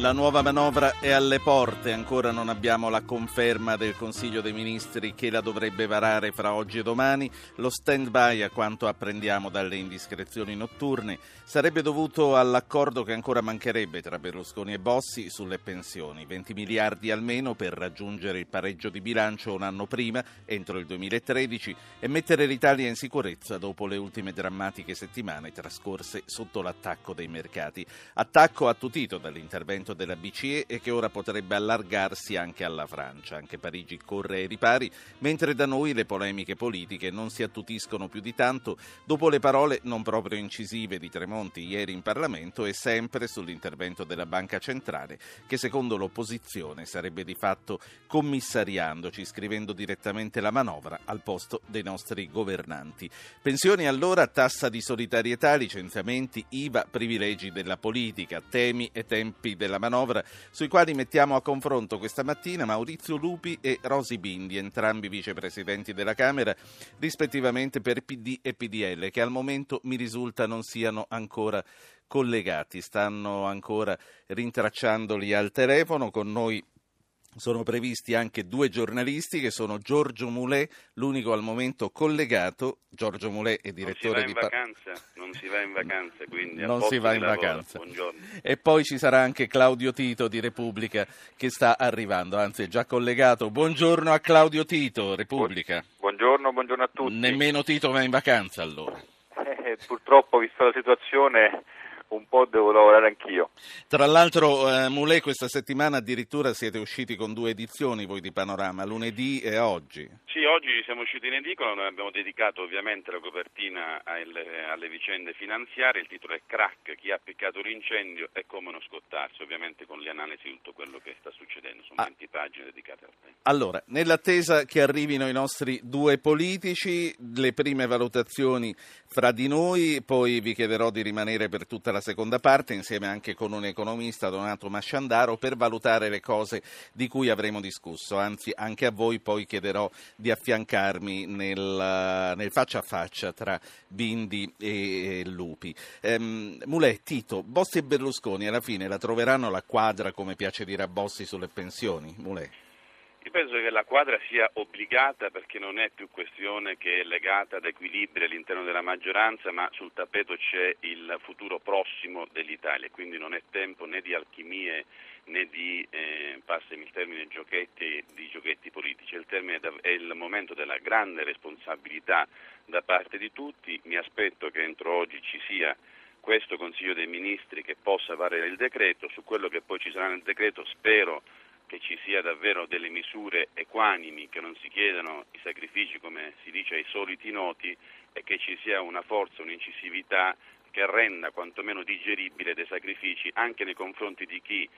La nuova manovra è alle porte, ancora non abbiamo la conferma del Consiglio dei Ministri che la dovrebbe varare fra oggi e domani. Lo stand-by, a quanto apprendiamo dalle indiscrezioni notturne, sarebbe dovuto all'accordo che ancora mancherebbe tra Berlusconi e Bossi sulle pensioni. 20 miliardi almeno per raggiungere il pareggio di bilancio un anno prima, entro il 2013, e mettere l'Italia in sicurezza dopo le ultime drammatiche settimane trascorse sotto l'attacco dei mercati. Attacco attutito dall'intervento della BCE e che ora potrebbe allargarsi anche alla Francia. Anche Parigi corre ai ripari, mentre da noi le polemiche politiche non si attutiscono più di tanto dopo le parole non proprio incisive di Tremonti ieri in Parlamento e sempre sull'intervento della Banca Centrale, che secondo l'opposizione sarebbe di fatto commissariandoci, scrivendo direttamente la manovra al posto dei nostri governanti. Pensioni allora, tassa di solidarietà, licenziamenti, IVA, privilegi della politica, temi e tempi della manovra sui quali mettiamo a confronto questa mattina Maurizio Lupi e Rosi Bindi, entrambi vicepresidenti della Camera, rispettivamente per PD e PDL, che al momento mi risulta non siano ancora collegati, stanno ancora rintracciandoli al telefono. Con noi sono previsti anche due giornalisti che sono Giorgio Moulet, l'unico al momento collegato. Giorgio Moulet è direttore di... vacanza, non si va in vacanza, quindi non si va in lavoro. vacanza. Buongiorno. E poi ci sarà anche Claudio Tito di Repubblica che sta arrivando, anzi è già collegato. Buongiorno a Claudio Tito, Repubblica. Buongiorno, buongiorno a tutti. Nemmeno Tito va in vacanza allora. Eh, purtroppo, vista la situazione, un po' devo lavorare anch'io. Tra l'altro, eh, Moulet, questa settimana addirittura siete usciti con due edizioni voi di Panorama, lunedì e oggi. Sì, oggi siamo usciti in edicola, noi abbiamo dedicato ovviamente la copertina alle, alle, vicende finanziarie, il titolo è Crack, chi ha appiccato l'incendio e come non scottarsi, ovviamente con le analisi di tutto quello che sta succedendo, sono ah. 20 pagine dedicate al tema. Allora, nell'attesa che arrivino i nostri due politici, le prime valutazioni fra di noi, poi vi chiederò di rimanere per tutta la la seconda parte insieme anche con un economista, Donato Masciandaro, per valutare le cose di cui avremo discusso. Anzi, anche a voi poi chiederò di affiancarmi nel, nel faccia a faccia tra Bindi e, Lupi. Ehm, Mulet, Tito, Bossi e Berlusconi alla fine la troveranno la quadra, come piace dire a Bossi, sulle pensioni? Mulet. Io penso che la quadra sia obbligata perché non è più questione che è legata ad equilibri all'interno della maggioranza, ma sul tappeto c'è il futuro prossimo dell'Italia, quindi non è tempo né di alchimie né di, eh, passami il termine, giochetti, di giochetti politici, il è il momento della grande responsabilità da parte di tutti, mi aspetto che entro oggi ci sia questo Consiglio dei Ministri che possa varare il decreto, su quello che poi ci sarà nel decreto spero che ci sia davvero delle misure equanimi, che non si chiedano i sacrifici come si dice ai soliti noti e che ci sia una forza, un'incisività che renda quantomeno digeribile dei sacrifici anche nei confronti di chi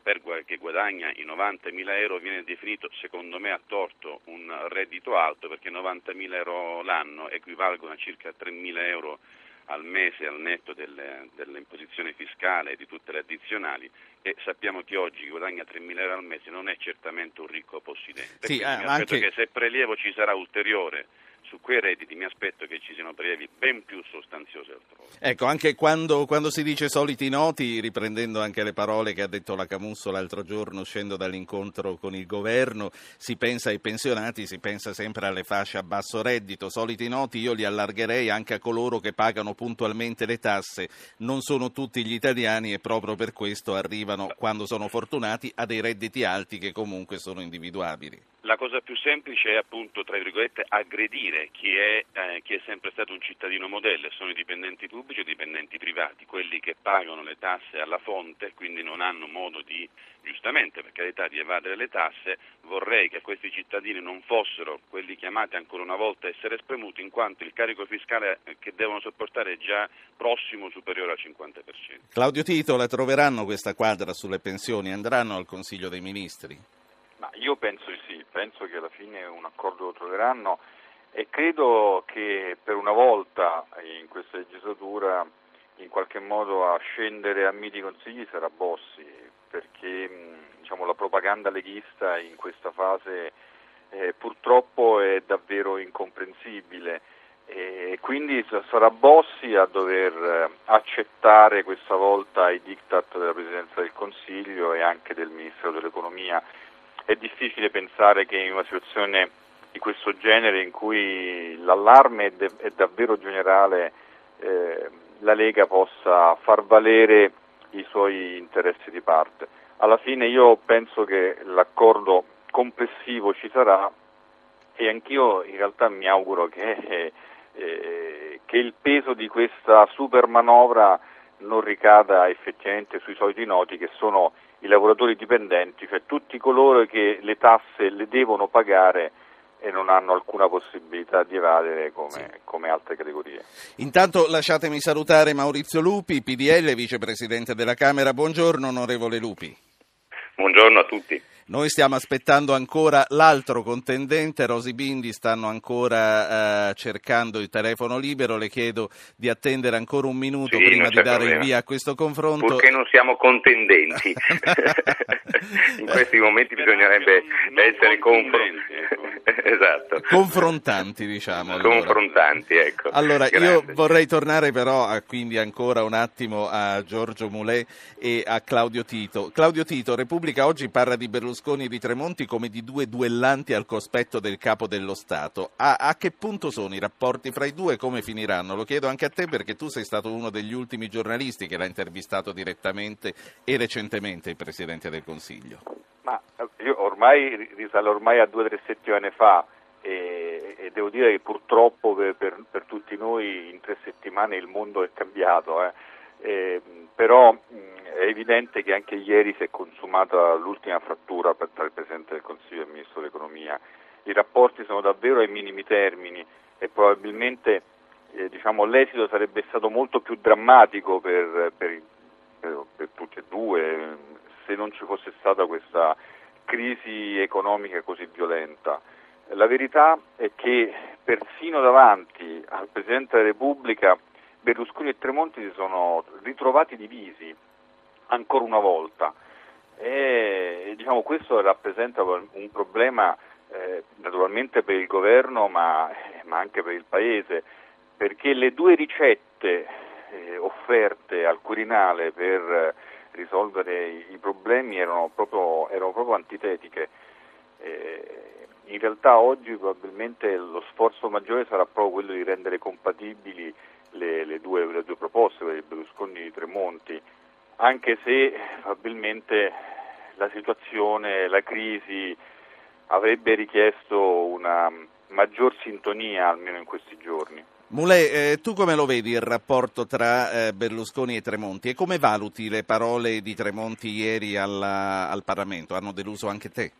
per, che guadagna i 90.000 euro viene definito secondo me a torto un reddito alto perché 90.000 euro l'anno equivalgono a circa 3.000 euro al mese al netto delle, dell'imposizione fiscale e di tutte le addizionali e sappiamo che oggi chi guadagna 3.000 euro al mese non è certamente un ricco possidente. Sì, eh, anche... che se prelievo ci sarà ulteriore su quei redditi mi aspetto che ci siano prelievi ben più sostanziosi altrove. Ecco, anche quando, quando, si dice soliti noti, riprendendo anche le parole che ha detto la Camusso l'altro giorno uscendo dall'incontro con il governo, si pensa ai pensionati, si pensa sempre alle fasce a basso reddito. Soliti noti io li allargherei anche a coloro che pagano puntualmente le tasse. Non sono tutti gli italiani e proprio per questo arrivano, quando sono fortunati, a dei redditi alti che comunque sono individuabili. La cosa più semplice è appunto, tra virgolette, aggredire chi è, eh, chi è, sempre stato un cittadino modello, sono i dipendenti pubblici e i dipendenti privati, quelli che pagano le tasse alla fonte, quindi non hanno modo di, giustamente per carità, di evadere le tasse, vorrei che questi cittadini non fossero quelli chiamati ancora una volta a essere spremuti, in quanto il carico fiscale che devono sopportare è già prossimo superiore al 50%. Claudio Tito, la troveranno questa quadra sulle pensioni? Andranno al Consiglio dei Ministri? Ma io penso di sì, penso che alla fine un accordo lo troveranno e credo che per una volta in questa legislatura in qualche modo a scendere a miti consigli sarà Bossi, perché diciamo, la propaganda leghista in questa fase eh, purtroppo è davvero incomprensibile e quindi sarà Bossi a dover eh, accettare questa volta i diktat della Presidenza del Consiglio e anche del Ministero dell'Economia. È difficile pensare che in una situazione di questo genere in cui l'allarme è, de- è davvero generale eh, la Lega possa far valere i suoi interessi di parte. Alla fine io penso che l'accordo complessivo ci sarà e anch'io in realtà mi auguro che, eh, che il peso di questa super manovra non ricada effettivamente sui soliti noti che sono i lavoratori dipendenti, cioè tutti coloro che le tasse le devono pagare e non hanno alcuna possibilità di evadere come, sì. come, altre categorie. Intanto lasciatemi salutare Maurizio Lupi, PDL, vicepresidente della Camera. Buongiorno onorevole Lupi. Buongiorno a tutti. Noi stiamo aspettando ancora l'altro contendente, Rosi Bindi stanno ancora eh, cercando il telefono libero, le chiedo di attendere ancora un minuto sì, prima di dare problema. il via a questo confronto. Purché non siamo contendenti, in questi momenti bisognerebbe essere confrontanti. Ecco. esatto. Confrontanti diciamo. Allora. Confrontanti, ecco. Allora Grande. io vorrei tornare però a, quindi ancora un attimo a Giorgio Moulet e a Claudio Tito. Claudio Tito, Repubblica oggi parla di Berlusconi Berlusconi e di Tremonti come di due duellanti al cospetto del capo dello Stato. A, a che punto sono i rapporti fra i due come finiranno? Lo chiedo anche a te perché tu sei stato uno degli ultimi giornalisti che l'ha intervistato direttamente e recentemente il Presidente del Consiglio. Ma eh, io ormai risale ormai a due o tre settimane fa e, e, devo dire che purtroppo per, per, per, tutti noi in tre settimane il mondo è cambiato. Eh. Eh, però mh, è evidente che anche ieri si è consumata l'ultima frattura tra il Presidente del Consiglio e il Ministro dell'Economia. I rapporti sono davvero ai minimi termini e probabilmente eh, diciamo, l'esito sarebbe stato molto più drammatico per, per, per, per tutti e due se non ci fosse stata questa crisi economica così violenta. La verità è che persino davanti al Presidente della Repubblica Berlusconi e Tremonti si sono ritrovati divisi ancora una volta e diciamo, questo rappresenta un problema eh, naturalmente per il governo ma, ma, anche per il Paese perché le due ricette eh, offerte al Quirinale per risolvere i, i problemi erano proprio, erano proprio antitetiche. Eh, in realtà oggi probabilmente lo sforzo maggiore sarà proprio quello di rendere compatibili le, le, due, le due, proposte, quelle di Berlusconi e di Tremonti, anche se probabilmente la situazione, la crisi avrebbe richiesto una maggior sintonia almeno in questi giorni. Moulet, eh, tu come lo vedi il rapporto tra eh, Berlusconi e Tremonti e come valuti le parole di Tremonti ieri alla, al Parlamento? Hanno deluso anche te?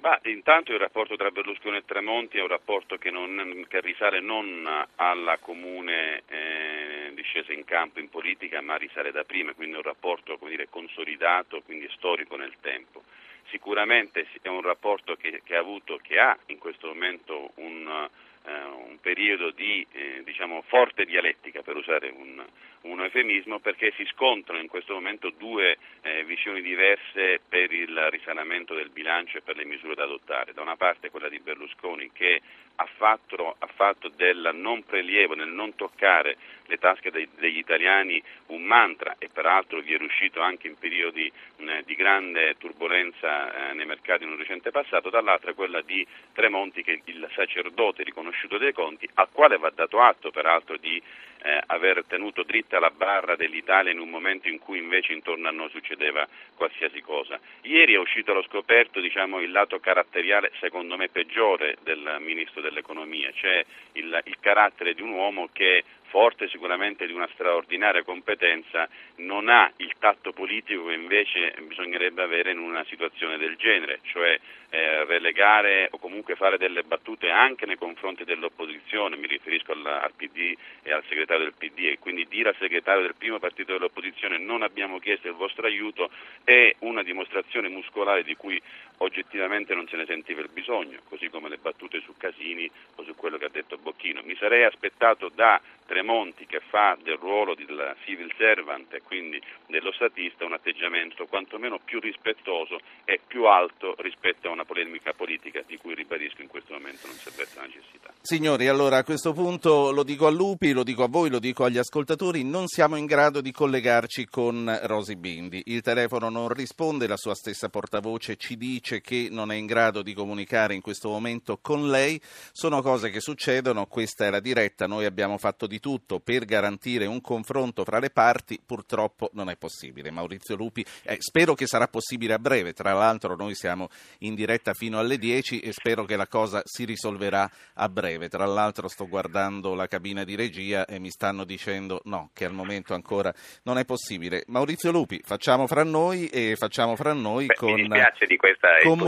Ma intanto il rapporto tra Berlusconi e Tremonti è un rapporto che, non, che risale non alla comune eh, discesa in campo in politica, ma risale da prima, quindi è un rapporto dire, consolidato, quindi storico nel tempo. Sicuramente è un rapporto che, che, ha, avuto, che ha in questo momento un, eh, un periodo di eh, diciamo, forte dialettica, per usare un, un, eufemismo, perché si scontrano in questo momento due eh, visioni diverse per il risanamento del bilancio e per le misure da adottare. Da una parte quella di Berlusconi che ha fatto, ha fatto del non prelievo, nel non toccare le tasche dei, degli italiani un mantra e peraltro vi è riuscito anche in periodi mh, di grande turbolenza eh, nei mercati in un recente passato, dall'altra quella di Tremonti che è il sacerdote riconosciuto dei conti, al quale va dato atto peraltro di eh, aver tenuto dritta la barra dell'Italia in un momento in cui invece intorno a noi succedeva qualsiasi cosa. Ieri è uscito allo scoperto diciamo, il lato caratteriale secondo me peggiore del Ministro dell'Economia, cioè il, il carattere di un uomo che forte sicuramente di una straordinaria competenza, non ha il tatto politico che invece bisognerebbe avere in una situazione del genere, cioè eh, relegare o comunque fare delle battute anche nei confronti dell'opposizione, mi riferisco al, al, PD e al segretario del PD e quindi dire al segretario del primo partito dell'opposizione non abbiamo chiesto il vostro aiuto è una dimostrazione muscolare di cui oggettivamente non se ne sentiva il bisogno, così come le battute su Casini o su quello che ha detto Bocchino. Mi sarei aspettato da Tremonti che fa del ruolo del civil servant e quindi dello statista un atteggiamento quantomeno più rispettoso e più alto rispetto a una polemica politica di cui ribadisco in questo momento non si avverte la necessità. Signori, allora a questo punto lo dico a Lupi, lo dico a voi, lo dico agli ascoltatori, non siamo in grado di collegarci con Rosi Bindi. Il telefono non risponde, la sua stessa portavoce ci dice che non è in grado di comunicare in questo momento con lei. Sono cose che succedono, questa è la diretta, noi abbiamo fatto di tutto per garantire un confronto fra le parti, purtroppo non è possibile. Maurizio Lupi, eh, spero che sarà possibile a breve, tra l'altro noi siamo in diretta fino alle 10 e spero che la cosa si risolverà a breve. Tra l'altro sto guardando la cabina di regia e mi stanno dicendo no, che al momento ancora non è possibile. Maurizio Lupi, facciamo fra noi e facciamo fra noi Beh, con... Mi dispiace di questa con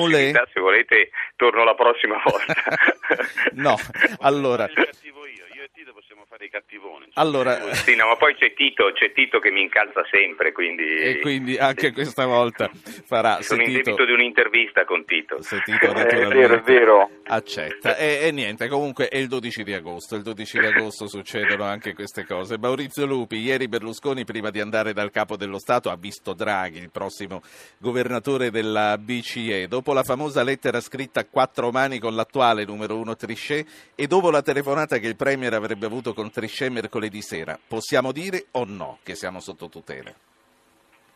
se volete torno la prossima volta. no, allora... Tito possiamo fare i cattivoni. Allora... Sì, no, ma poi c'è Tito, c'è Tito che mi incalza sempre, quindi... E quindi anche questa volta farà... Sono in Tito... debito di un'intervista con Tito. Se Tito è vero, è vero. Accetta. E, e, niente, comunque è il 12 di agosto. Il 12 di agosto succedono anche queste cose. Maurizio Lupi, ieri Berlusconi, prima di andare dal capo dello Stato, ha visto Draghi, il prossimo governatore della BCE. Dopo la famosa lettera scritta a quattro mani con l'attuale numero uno Trichet e dopo la telefonata che il Premier avrebbe avuto con Trichet mercoledì sera, possiamo dire o no che siamo sotto tutela?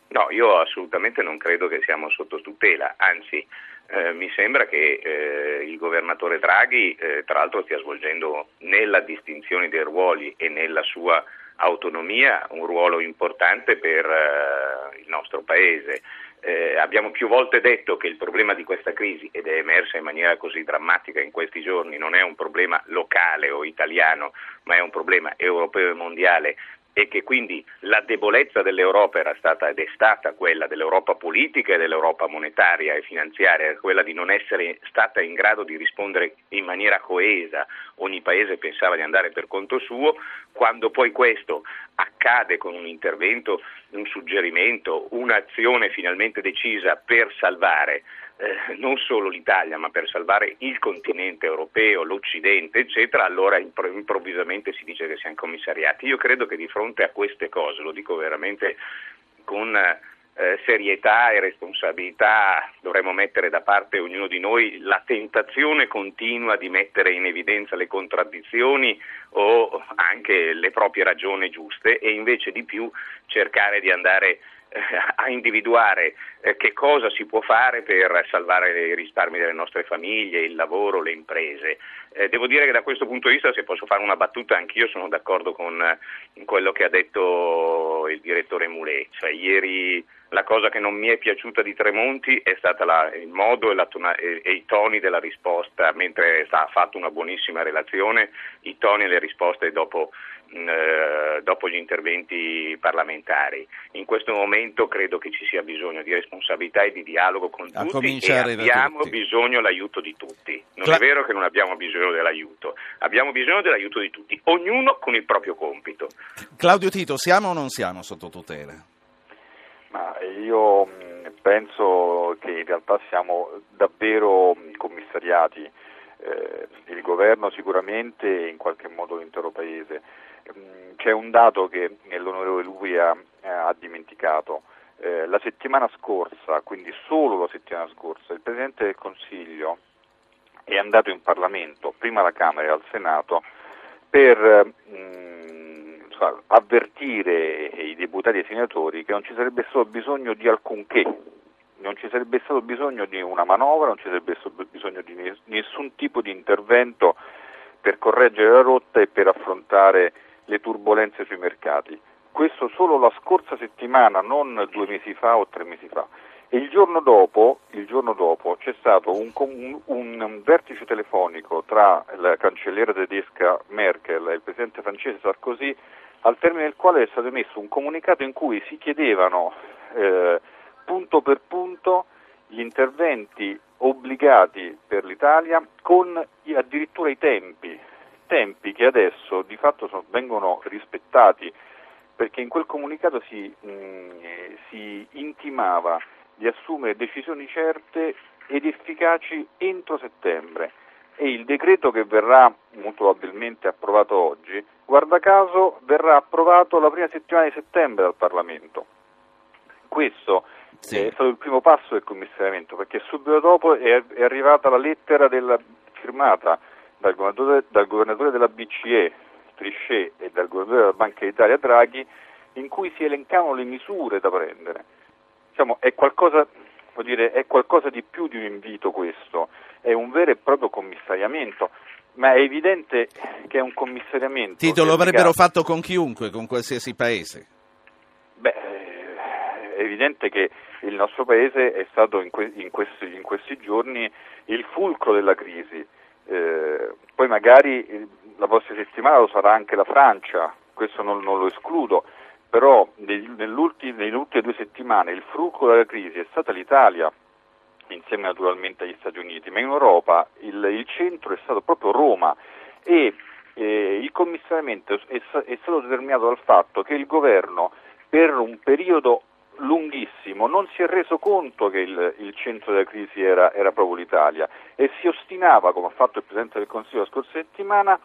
No, io assolutamente non credo che siamo sotto tutela, anzi eh, mi sembra che eh, il governatore Draghi eh, tra l'altro stia svolgendo nella distinzione dei ruoli e nella sua autonomia un ruolo importante per eh, il nostro Paese. Eh, abbiamo più volte detto che il problema di questa crisi, ed è emersa in maniera così drammatica in questi giorni, non è un problema locale o italiano, ma è un problema europeo e mondiale e che quindi la debolezza dell'Europa era stata ed è stata quella dell'Europa politica e dell'Europa monetaria e finanziaria, quella di non essere stata in grado di rispondere in maniera coesa, ogni paese pensava di andare per conto suo, quando poi questo accade con un intervento, un suggerimento, un'azione finalmente decisa per salvare eh, non solo l'Italia, ma per salvare il continente europeo, l'Occidente, eccetera, allora improvvisamente si dice che siamo commissariati. Io credo che di fronte a queste cose, lo dico veramente con eh, serietà e responsabilità, dovremmo mettere da parte ognuno di noi la tentazione continua di mettere in evidenza le contraddizioni o anche le proprie ragioni giuste e invece di più cercare di andare a individuare eh, che cosa si può fare per salvare i risparmi delle nostre famiglie, il lavoro, le imprese. Eh, devo dire che da questo punto di vista, se posso fare una battuta, anch'io sono d'accordo con eh, quello che ha detto il direttore Moulet. Cioè, ieri la cosa che non mi è piaciuta di Tremonti è stato il modo e, e, e, i toni della risposta, mentre ha fatto una buonissima relazione, i toni e le risposte dopo eh, dopo gli interventi parlamentari. In questo momento credo che ci sia bisogno di responsabilità e di dialogo con A tutti e abbiamo tutti. bisogno dell'aiuto di tutti. Non Cla- è vero che non abbiamo bisogno dell'aiuto, abbiamo bisogno dell'aiuto di tutti, ognuno con il proprio compito. Claudio Tito, siamo o non siamo sotto tutela? Ma io penso che in realtà siamo davvero commissariati. Eh, il governo sicuramente e in qualche modo l'intero Paese. Mm, c'è un dato che l'onorevole Lupi ha, ha dimenticato. Eh, la settimana scorsa, quindi solo la settimana scorsa, il Presidente del Consiglio è andato in Parlamento, prima alla Camera e al Senato, per mh, mm, avvertire i deputati e i senatori che non ci sarebbe stato bisogno di alcunché, non ci sarebbe stato bisogno di una manovra, non ci sarebbe stato bisogno di nessun tipo di intervento per correggere la rotta e per affrontare le turbulenze sui mercati. Questo solo la scorsa settimana, non due mesi fa o tre mesi fa. E il giorno dopo, il giorno dopo c'è stato un, un, un, vertice telefonico tra la cancelliera tedesca Merkel e il presidente francese Sarkozy, al termine del quale è stato emesso un comunicato in cui si chiedevano eh, punto per punto gli interventi obbligati per l'Italia con addirittura i tempi tempi che adesso di fatto sono, vengono rispettati perché in quel comunicato si, mh, mm, si intimava di assumere decisioni certe ed efficaci entro settembre. e il decreto che verrà molto probabilmente approvato oggi, guarda caso, verrà approvato la prima settimana di settembre dal Parlamento. Questo sì. è stato il primo passo del commissariamento perché subito dopo è, è arrivata la lettera della, firmata dal governatore, dal governatore della BCE Trichet e dal governatore della Banca d'Italia Draghi in cui si elencavano le misure da prendere. Diciamo, è, qualcosa, dire, è qualcosa di più di un invito questo, è un vero e proprio commissariamento ma è evidente che è un commissariamento. Tito, lo avrebbero fatto con chiunque, con qualsiasi paese. Beh, è evidente che il nostro paese è stato in, que- in, questi, in questi, giorni il fulcro della crisi. Eh, poi magari la prossima settimana lo sarà anche la Francia, questo non, non lo escludo, però nelle ultime due settimane il fulcro della crisi è stata l'Italia, insieme naturalmente agli Stati Uniti, ma in Europa il, il centro è stato proprio Roma e eh, il commissariamento è, è stato determinato dal fatto che il governo per un periodo lunghissimo non si è reso conto che il, il centro della crisi era, era, proprio l'Italia e si ostinava, come ha fatto il Presidente del Consiglio la scorsa settimana,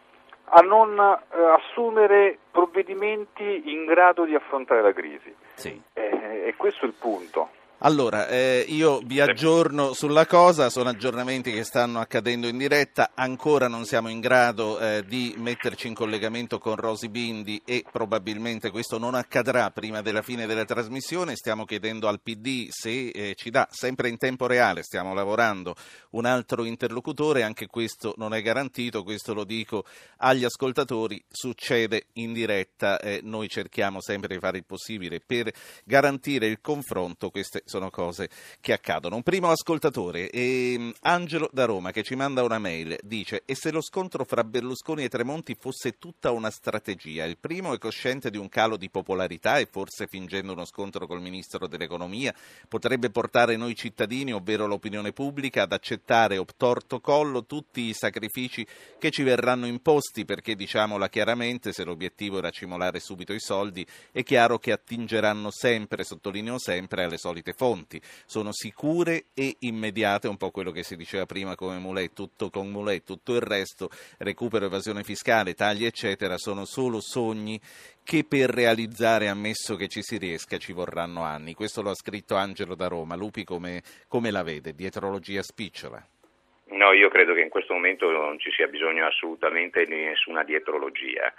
a non eh, assumere provvedimenti in grado di affrontare la crisi. Sì. Eh, e questo è il punto. Allora, eh, io vi aggiorno sulla cosa, sono aggiornamenti che stanno accadendo in diretta, ancora non siamo in grado eh, di metterci in collegamento con Rosi Bindi e probabilmente questo non accadrà prima della fine della trasmissione, stiamo chiedendo al PD se eh, ci dà sempre in tempo reale, stiamo lavorando un altro interlocutore, anche questo non è garantito, questo lo dico agli ascoltatori, succede in diretta, noi cerchiamo sempre di fare il possibile per garantire il confronto, queste sono cose che accadono. Un primo ascoltatore, eh, Angelo da Roma, che ci manda una mail, dice e se lo scontro fra Berlusconi e Tremonti fosse tutta una strategia? Il primo è cosciente di un calo di popolarità e forse fingendo uno scontro col Ministro dell'Economia potrebbe portare noi cittadini, ovvero l'opinione pubblica, ad accettare obtorto collo tutti i sacrifici che ci verranno imposti perché diciamola chiaramente, se l'obiettivo era cimolare subito i soldi, è chiaro che attingeranno sempre, sottolineo sempre, alle solite fonti, sono sicure e immediate, un po' quello che si diceva prima come Mulet, tutto con Mulet, tutto il resto, recupero, evasione fiscale, tagli eccetera, sono solo sogni che per realizzare, ammesso che ci si riesca, ci vorranno anni. Questo lo ha scritto Angelo da Roma. Lupi come, come la vede? Dietrologia spicciola? No, io credo che in questo momento non ci sia bisogno assolutamente di nessuna dietrologia.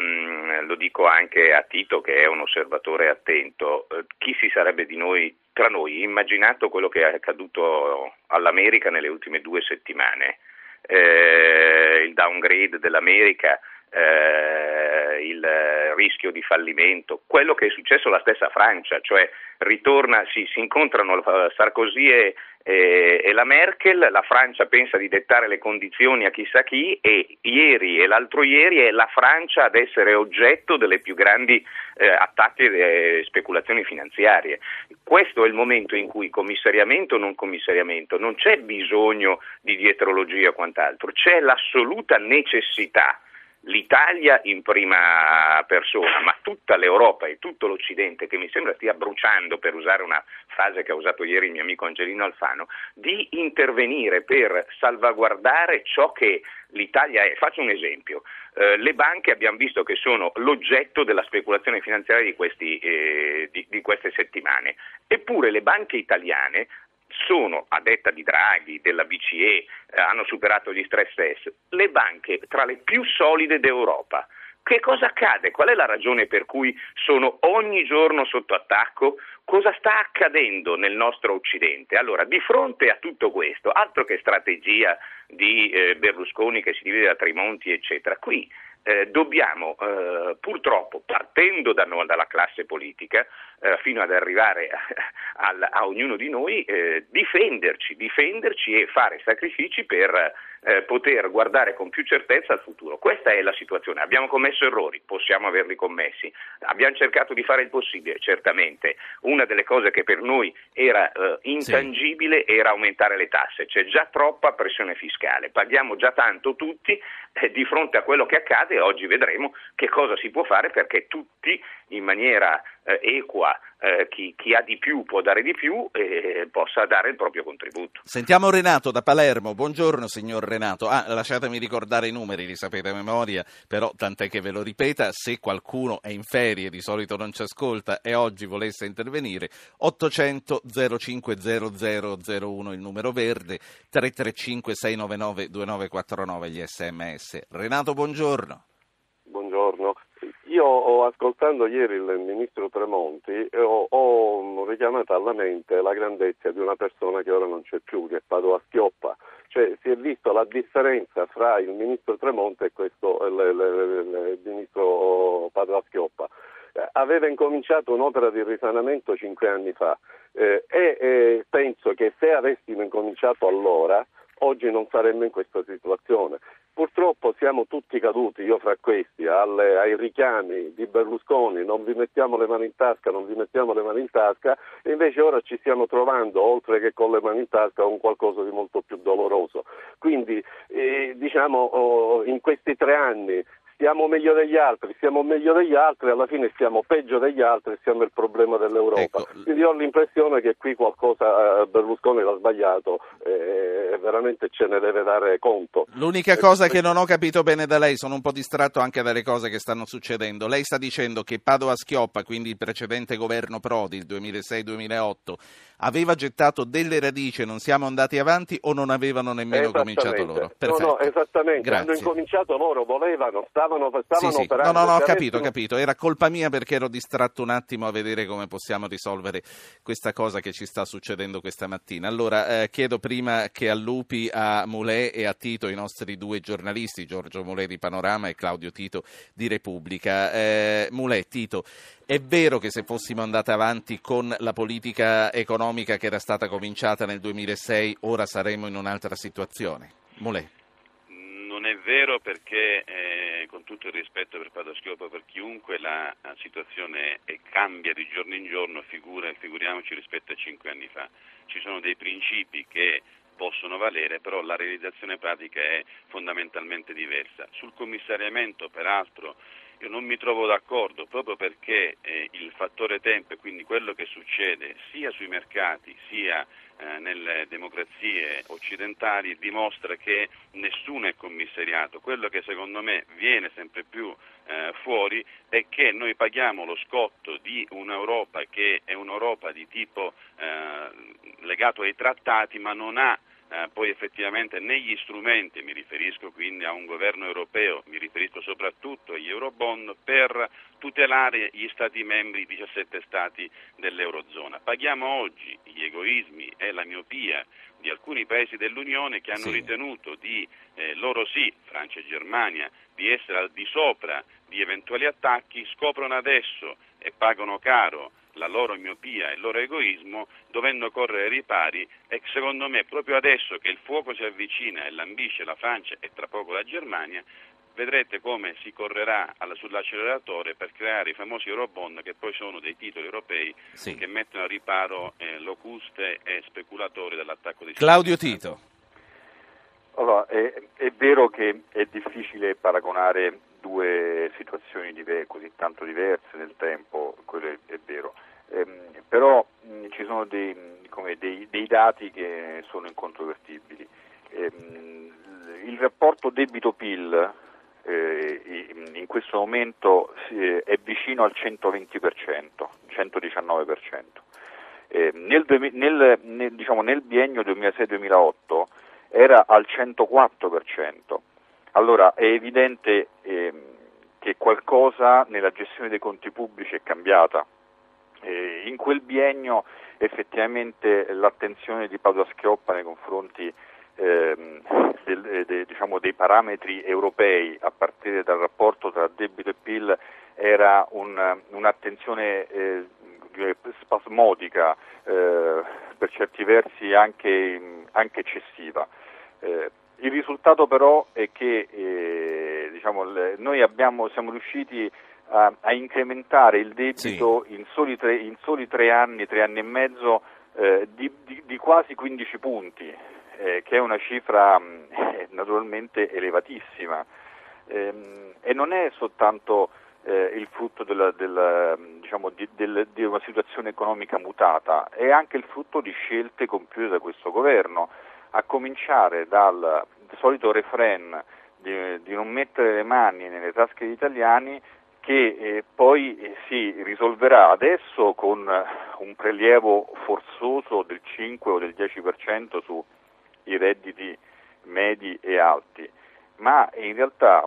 Mm, lo dico anche a Tito che è un osservatore attento, eh, chi si sarebbe di noi, tra noi immaginato quello che è accaduto all'America nelle ultime due settimane, eh, il downgrade dell'America, eh, il rischio di fallimento, quello che è successo alla stessa Francia, cioè ritorna, si, si incontrano Sarkozy e, e, e, la Merkel, la Francia pensa di dettare le condizioni a chissà chi e ieri e l'altro ieri è la Francia ad essere oggetto delle più grandi eh, attacchi e speculazioni finanziarie. Questo è il momento in cui commissariamento o non commissariamento non c'è bisogno di dietrologia o quant'altro, c'è l'assoluta necessità l'Italia in prima persona, ma tutta l'Europa e tutto l'Occidente, che mi sembra stia bruciando, per usare una frase che ha usato ieri il mio amico Angelino Alfano, di intervenire per salvaguardare ciò che l'Italia è. Faccio un esempio. Eh, le banche abbiamo visto che sono l'oggetto della speculazione finanziaria di, questi, eh, di, di queste settimane, eppure le banche italiane sono, a detta di Draghi, della BCE, eh, hanno superato gli stress test, le banche tra le più solide d'Europa. Che cosa accade? Qual è la ragione per cui sono ogni giorno sotto attacco? Cosa sta accadendo nel nostro Occidente? Allora, di fronte a tutto questo, altro che strategia di eh, Berlusconi che si divide da Trimonti, eccetera, qui eh, dobbiamo eh, purtroppo, partendo da no, dalla classe politica, eh, fino ad arrivare a, a, a ognuno di noi, eh, difenderci, difenderci e fare sacrifici per eh, poter guardare con più certezza al futuro. Questa è la situazione. Abbiamo commesso errori, possiamo averli commessi, abbiamo cercato di fare il possibile, certamente. Una delle cose che per noi era eh, intangibile sì. era aumentare le tasse, c'è già troppa pressione fiscale, paghiamo già tanto tutti eh, di fronte a quello che accade oggi vedremo che cosa si può fare perché tutti in maniera equa, eh, chi, chi, ha di più può dare di più e possa dare il proprio contributo. Sentiamo Renato da Palermo. Buongiorno signor Renato. Ah, lasciatemi ricordare i numeri, li sapete a memoria, però tant'è che ve lo ripeta, se qualcuno è in ferie, di solito non ci ascolta e oggi volesse intervenire, 800 05 0001 il numero verde, 335 699 2949 gli sms. Renato. Buongiorno. Io ascoltando ieri il ministro Tremonti ho, ho, richiamato alla mente la grandezza di una persona che ora non c'è più, che è Padova Schioppa. Cioè si è visto la differenza fra il ministro Tremonti e questo, il, il, il ministro Padova Schioppa. Eh, aveva incominciato un'opera di risanamento cinque anni fa eh, e eh, penso che se avessimo incominciato allora oggi non saremmo in questa situazione. Purtroppo siamo tutti caduti, io fra questi, alle, ai richiami di Berlusconi, non vi mettiamo le mani in tasca, non vi mettiamo le mani in tasca, e invece ora ci stiamo trovando, oltre che con le mani in tasca, con qualcosa di molto più doloroso. Quindi eh, diciamo oh, in questi tre anni stiamo meglio degli altri, stiamo meglio degli altri, alla fine stiamo peggio degli altri, siamo il problema dell'Europa. Ecco. Quindi ho l'impressione che qui qualcosa eh, Berlusconi l'ha sbagliato eh, veramente ce ne deve dare conto. L'unica cosa che non ho capito bene da lei, sono un po' distratto anche dalle cose che stanno succedendo. Lei sta dicendo che Padova Schioppa, quindi il precedente governo Prodi, il 2006-2008, aveva gettato delle radici e non siamo andati avanti o non avevano nemmeno cominciato loro? Perfetto. No, no, esattamente. Grazie. Hanno incominciato loro, volevano, stavano, stavano sì, sì. No, no, no, ho capito, ho capito. Era colpa mia perché ero distratto un attimo a vedere come possiamo risolvere questa cosa che ci sta succedendo questa mattina. Allora, eh, chiedo prima che allupi a Mulè e a Tito, i nostri due giornalisti, Giorgio Mulè di Panorama e Claudio Tito di Repubblica. Eh, Mulè, Tito, è vero che se fossimo andati avanti con la politica economica che era stata cominciata nel 2006, ora saremmo in un'altra situazione? Mulè. Non è vero perché, eh, con tutto il rispetto per Padoscopo, per chiunque la situazione cambia di giorno in giorno, figura, figuriamoci rispetto a cinque anni fa. Ci sono dei principi che possono valere, però la realizzazione pratica è fondamentalmente diversa. Sul commissariamento, peraltro, io non mi trovo d'accordo proprio perché eh, il fattore tempo e quindi quello che succede sia sui mercati sia eh, nelle democrazie occidentali dimostra che nessuno è commissariato. Quello che secondo me viene sempre più eh, fuori è che noi paghiamo lo scotto di un'Europa che è un'Europa di tipo eh, legato ai trattati ma non ha eh, poi effettivamente negli strumenti, mi riferisco quindi a un governo europeo, mi riferisco soprattutto agli Eurobond, per tutelare gli Stati membri, i 17 Stati dell'Eurozona. Paghiamo oggi gli egoismi e la miopia di alcuni paesi dell'Unione che hanno sì. ritenuto di, eh, loro sì, Francia e Germania, di essere al di sopra di eventuali attacchi, scoprono adesso e pagano caro la loro miopia e il loro egoismo dovendo correre ai ripari e secondo me proprio adesso che il fuoco si avvicina e lambisce la Francia e tra poco la Germania vedrete come si correrà sull'acceleratore per creare i famosi Eurobond che poi sono dei titoli europei sì. che mettono a riparo eh, locuste e speculatori dall'attacco di Claudio Tito. Allora, è, è, vero che è difficile paragonare due situazioni diver- così tanto diverse nel tempo, quello è, è vero, ehm, però mh, ci sono dei, come, dei, dei, dati che sono incontrovertibili. Ehm, il rapporto debito-PIL eh, in questo momento eh, è vicino al 120%, 119%. Eh, nel, nel, nel, diciamo, nel biennio 2006-2008 era al 104%. Allora è evidente eh, che qualcosa nella gestione dei conti pubblici è cambiata. Eh, in quel biennio effettivamente l'attenzione di Paolo Schioppa nei confronti eh, del, de, diciamo, dei parametri europei a partire dal rapporto tra debito e PIL era un, un'attenzione eh, spasmodica, eh, per certi versi anche, anche eccessiva. Eh, il risultato però è che eh, diciamo, noi abbiamo, siamo riusciti a, a, incrementare il debito sì. in, soli tre, in, soli tre, anni, tre anni e mezzo eh, di, di, di, quasi 15 punti, eh, che è una cifra mm, naturalmente elevatissima. Ehm, e non è soltanto eh, il frutto della, della, diciamo, di, del, di, una situazione economica mutata, è anche il frutto di scelte compiute da questo governo, a cominciare dal solito refrain di, di non mettere le mani nelle tasche degli italiani che eh, poi eh, si risolverà adesso con un prelievo forzoso del 5 o del 10% sui redditi medi e alti, ma in realtà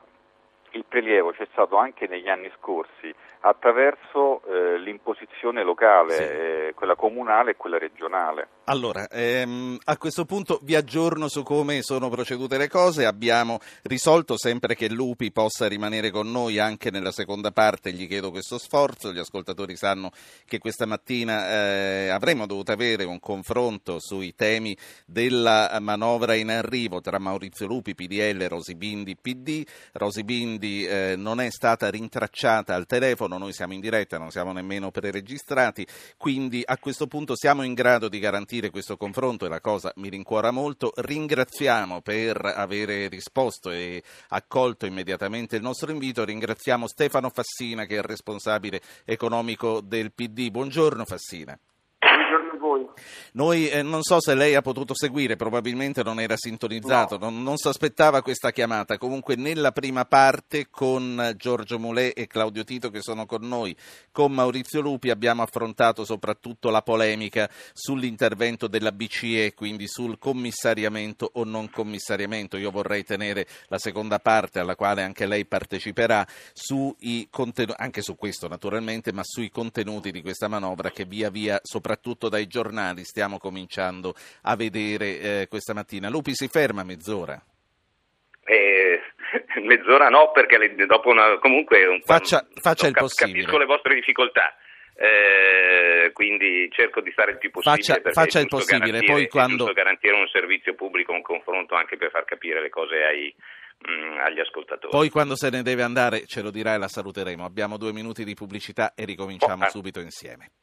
il prelievo c'è stato anche negli anni scorsi attraverso eh, l'imposizione locale, sì. eh, quella comunale e quella regionale. Allora, ehm, a questo punto vi aggiorno su come sono procedute le cose. Abbiamo risolto sempre che Lupi possa rimanere con noi anche nella seconda parte, gli chiedo questo sforzo. Gli ascoltatori sanno che questa mattina eh, avremmo dovuto avere un confronto sui temi della manovra in arrivo tra Maurizio Lupi, PDL, e Rosi Bindi, PD. Rosi Bindi eh, non è stata rintracciata al telefono, noi siamo in diretta, non siamo nemmeno preregistrati, quindi a questo punto siamo in grado di garantire sentire questo confronto e la cosa mi rincuora molto. Ringraziamo per avere risposto e accolto immediatamente il nostro invito. Ringraziamo Stefano Fassina che è il responsabile economico del PD. Buongiorno Fassina voi. Noi eh, non so se lei ha potuto seguire, probabilmente non era sintonizzato, no. non, non si aspettava questa chiamata. Comunque nella prima parte con Giorgio Mulè e Claudio Tito che sono con noi, con Maurizio Lupi abbiamo affrontato soprattutto la polemica sull'intervento della BCE, quindi sul commissariamento o non commissariamento. Io vorrei tenere la seconda parte alla quale anche lei parteciperà anche su questo naturalmente, ma sui contenuti di questa manovra che via via, soprattutto dai giornali stiamo cominciando a vedere eh, questa mattina. Lupi si ferma mezz'ora. Eh, mezz'ora no, perché dopo una, comunque un faccia, faccia il possibile. Capisco le vostre difficoltà. Eh, quindi cerco di fare il più possibile faccia, faccia il possibile poi quando garantire un servizio pubblico un confronto anche per far capire le cose ai, mh, mm, agli ascoltatori poi quando se ne deve andare ce lo dirà e la saluteremo abbiamo due minuti di pubblicità e ricominciamo oh, subito insieme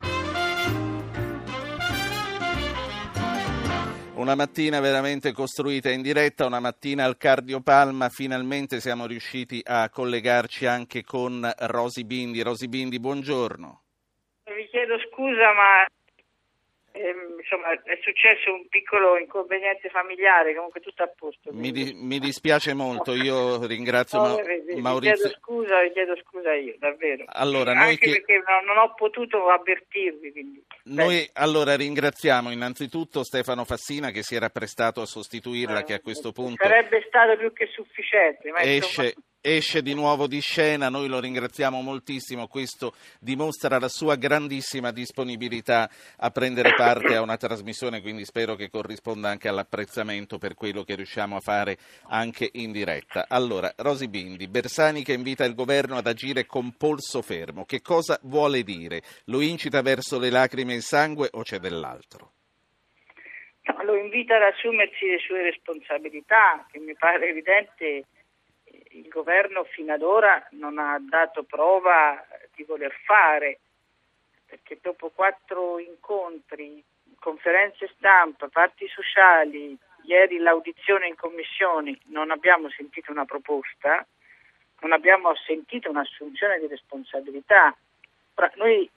Una mattina veramente costruita in diretta, una mattina al Cardiopalma, finalmente siamo riusciti a collegarci anche con Rosi Bindi. Rosi Bindi, buongiorno. Vi chiedo scusa, ma Ehm, insomma, è successo un piccolo inconveniente familiare, comunque tutto a posto. Mi, di, mi, dispiace molto, io ringrazio no, Ma- Maurizio. Vi chiedo scusa, vi chiedo scusa io, davvero. Allora, eh, Anche che... perché non, non, ho potuto avvertirvi. Quindi. Noi allora ringraziamo innanzitutto Stefano Fassina che si era prestato a sostituirla, eh, che a questo punto... Sarebbe stato più che sufficiente. Ma esce, insomma esce di nuovo di scena, noi lo ringraziamo moltissimo, questo dimostra la sua grandissima disponibilità a prendere parte a una trasmissione, quindi spero che corrisponda anche all'apprezzamento per quello che riusciamo a fare anche in diretta. Allora, Rosi Bindi, Bersani che invita il governo ad agire con polso fermo, che cosa vuole dire? Lo incita verso le lacrime e il sangue o c'è dell'altro? No, lo invita ad assumersi le sue responsabilità, che mi pare evidente il governo fino ad ora non ha dato prova di voler fare, perché dopo quattro incontri, conferenze stampa, parti sociali, ieri l'audizione in commissioni, non abbiamo sentito una proposta, non abbiamo sentito un'assunzione di responsabilità. Noi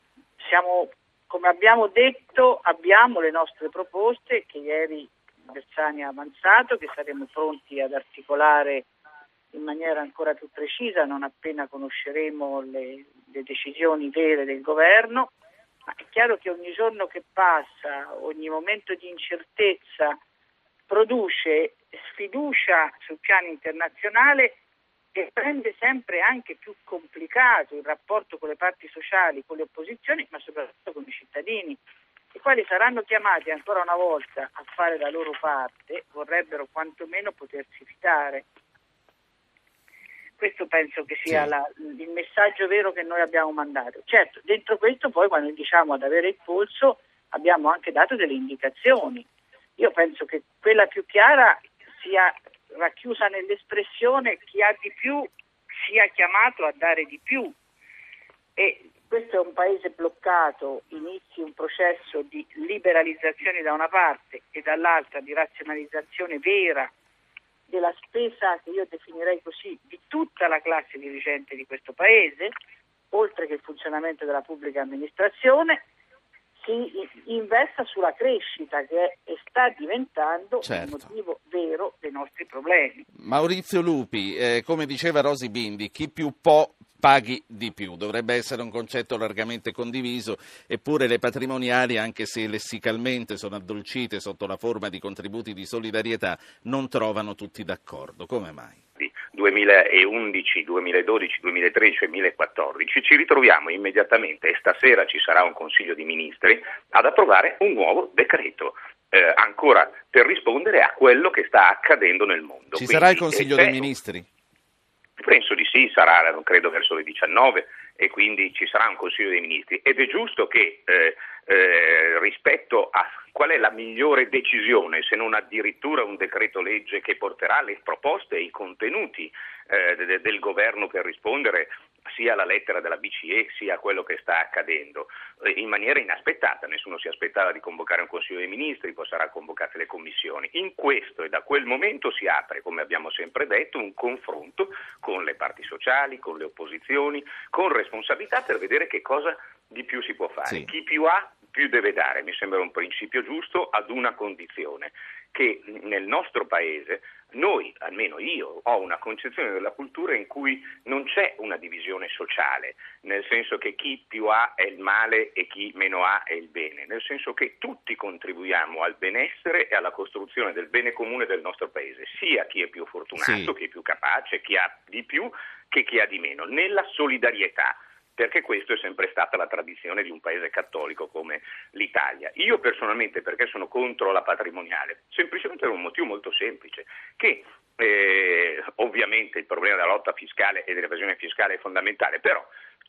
siamo, come abbiamo detto, abbiamo le nostre proposte che ieri Bersani ha avanzato, che saremo pronti ad articolare in maniera ancora più precisa non appena conosceremo le, le decisioni vere del governo, ma è chiaro che ogni giorno che passa, ogni momento di incertezza produce sfiducia sul piano internazionale e rende sempre anche più complicato il rapporto con le parti sociali, con le opposizioni, ma soprattutto con i cittadini, i quali saranno chiamati ancora una volta a fare la loro parte, vorrebbero quantomeno potersi fidare. Questo penso che sia sì. la, il messaggio vero che noi abbiamo mandato. Certo, dentro questo poi quando diciamo ad avere il polso abbiamo anche dato delle indicazioni. Io penso che quella più chiara sia racchiusa nell'espressione chi ha di più sia chiamato a dare di più. E questo è un paese bloccato, inizi un processo di liberalizzazione da una parte e dall'altra di razionalizzazione vera della spesa che io definirei così di tutta la classe dirigente di questo paese, oltre che il funzionamento della pubblica amministrazione, si investa sulla crescita che sta diventando certo. il motivo vero dei nostri problemi. Maurizio Lupi, eh, come diceva Rosi Bindi, chi più può paghi di più. Dovrebbe essere un concetto largamente condiviso, eppure le patrimoniali, anche se lessicalmente sono addolcite sotto la forma di contributi di solidarietà, non trovano tutti d'accordo. Come mai? 2011, 2012, 2013 e 2014 ci ritroviamo immediatamente, e stasera ci sarà un Consiglio di Ministri, ad approvare un nuovo decreto. Eh, ancora per rispondere a quello che sta accadendo nel mondo. Ci Quindi, sarà il Consiglio dei Ministri? Penso di sì, sarà credo verso le 19 e quindi ci sarà un Consiglio dei Ministri. Ed è giusto che eh, eh, rispetto a qual è la migliore decisione, se non addirittura un decreto legge che porterà le proposte e i contenuti eh, del governo per rispondere sia alla lettera della BCE sia quello che sta accadendo eh, in maniera inaspettata. Nessuno si aspettava di convocare un Consiglio dei Ministri, poi saranno convocate le commissioni. In questo e da quel momento si apre, come abbiamo sempre detto, un confronto con le parti sociali, con le opposizioni, con responsabilità per vedere che cosa di più si può fare. Sì. Chi più ha più deve dare, mi sembra un principio giusto ad una condizione, che nel nostro paese noi, almeno io, ho una concezione della cultura in cui non c'è una divisione sociale, nel senso che chi più ha è il male e chi meno ha è il bene, nel senso che tutti contribuiamo al benessere e alla costruzione del bene comune del nostro paese, sia chi è più fortunato, sì. chi è più capace, chi ha di più che chi ha di meno, nella solidarietà perché questa è sempre stata la tradizione di un paese cattolico come l'Italia. Io personalmente perché sono contro la patrimoniale? Semplicemente per un motivo molto semplice, che eh, ovviamente il problema della lotta fiscale e dell'evasione fiscale è fondamentale, però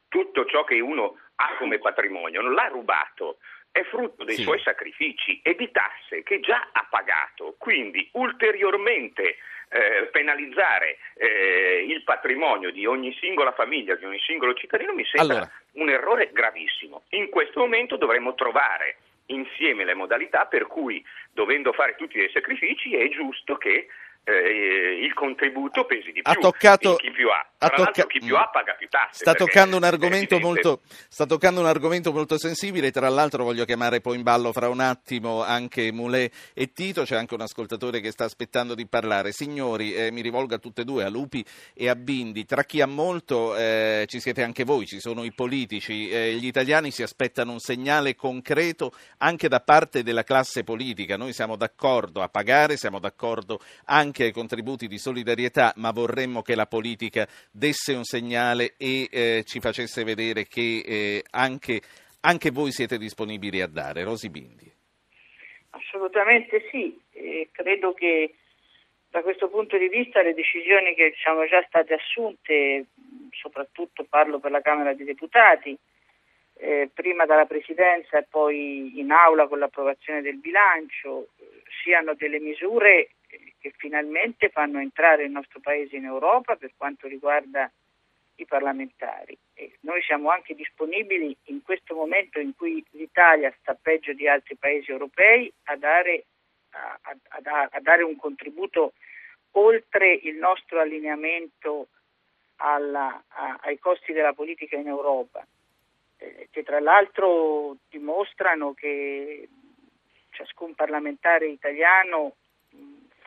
tutto ciò che uno ha come patrimonio non l'ha rubato, è frutto dei sì. suoi sacrifici e di tasse che già ha pagato, quindi ulteriormente eh, penalizzare eh, il patrimonio di ogni singola famiglia, di ogni singolo cittadino, mi sembra allora. un errore gravissimo. In questo momento dovremmo trovare insieme le modalità per cui, dovendo fare tutti dei sacrifici, è giusto che eh, il contributo pesi di più ha toccato, chi più ha. Tra tocca- chi più ha paga più tasse. Sta toccando, molto, sta toccando, un argomento molto, sensibile, tra l'altro voglio chiamare poi in ballo fra un attimo anche Moulet e Tito, c'è anche un ascoltatore che sta aspettando di parlare. Signori, eh, mi rivolgo a tutte e due, a Lupi e a Bindi, tra chi ha molto eh, ci siete anche voi, ci sono i politici, eh, gli italiani si aspettano un segnale concreto anche da parte della classe politica, noi siamo d'accordo a pagare, siamo d'accordo anche anche ai contributi di solidarietà, ma vorremmo che la politica desse un segnale e eh, ci facesse vedere che eh, anche, anche, voi siete disponibili a dare. Rosi Bindi. Assolutamente sì, e credo che da questo punto di vista le decisioni che sono già state assunte, soprattutto parlo per la Camera dei Deputati, eh, prima dalla Presidenza e poi in aula con l'approvazione del bilancio, siano delle misure che finalmente fanno entrare il nostro Paese in Europa per quanto riguarda i parlamentari. E noi siamo anche disponibili in questo momento in cui l'Italia sta peggio di altri paesi europei a dare, a, a, a dare un contributo oltre il nostro allineamento alla, ai costi della politica in Europa, eh, che tra l'altro dimostrano che ciascun parlamentare italiano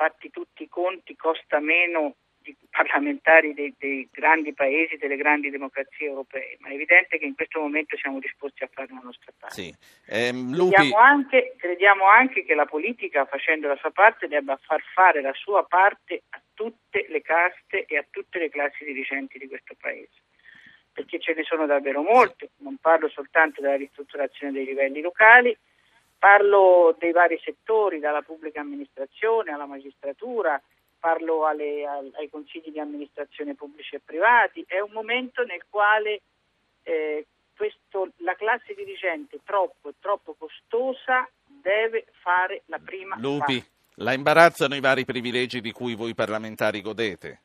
fatti tutti i conti, costa meno di parlamentari dei, dei, grandi paesi, delle grandi democrazie europee, ma è evidente che in questo momento siamo disposti a fare la nostra parte. Sì. Ehm, Lupi... crediamo, anche, crediamo, anche, che la politica, facendo la sua parte, debba far fare la sua parte a tutte le caste e a tutte le classi dirigenti di questo paese, perché ce ne sono davvero molte, non parlo soltanto della ristrutturazione dei livelli locali, Parlo dei vari settori, dalla pubblica amministrazione alla magistratura, parlo alle, ai consigli di amministrazione pubblici e privati. È un momento nel quale eh, questo, la classe dirigente troppo e troppo costosa deve fare la prima Lupi, parte. la imbarazzano i vari privilegi di cui voi parlamentari godete?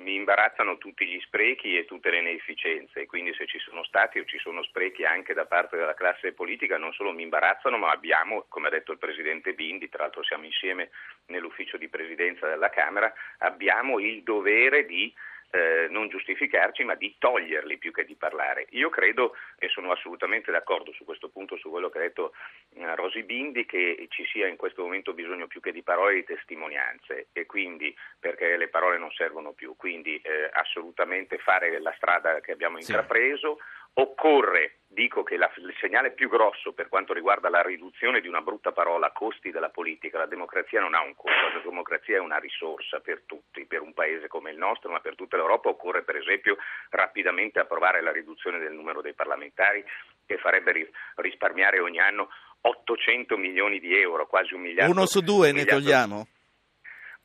Mi imbarazzano tutti gli sprechi e tutte le inefficienze, quindi se ci sono stati o ci sono sprechi anche da parte della classe politica non solo mi imbarazzano, ma abbiamo, come ha detto il Presidente Bindi, tra l'altro siamo insieme nell'ufficio di presidenza della Camera, abbiamo il dovere di eh, non giustificarci, ma di toglierli più che di parlare. Io credo, e sono assolutamente d'accordo su questo punto, su quello che ha detto eh, Rosi Bindi, che ci sia in questo momento bisogno più che di parole di testimonianze e quindi perché le parole non servono più, quindi eh, assolutamente fare la strada che abbiamo intrapreso. Sì. Occorre, dico che la, il segnale più grosso per quanto riguarda la riduzione di una brutta parola costi della politica, la democrazia non ha un costo, la democrazia è una risorsa per tutti, per un paese come il nostro, ma per tutta l'Europa occorre per esempio rapidamente approvare la riduzione del numero dei parlamentari che farebbe risparmiare ogni anno 800 milioni di euro, quasi un miliardo. Uno su due ne togliamo?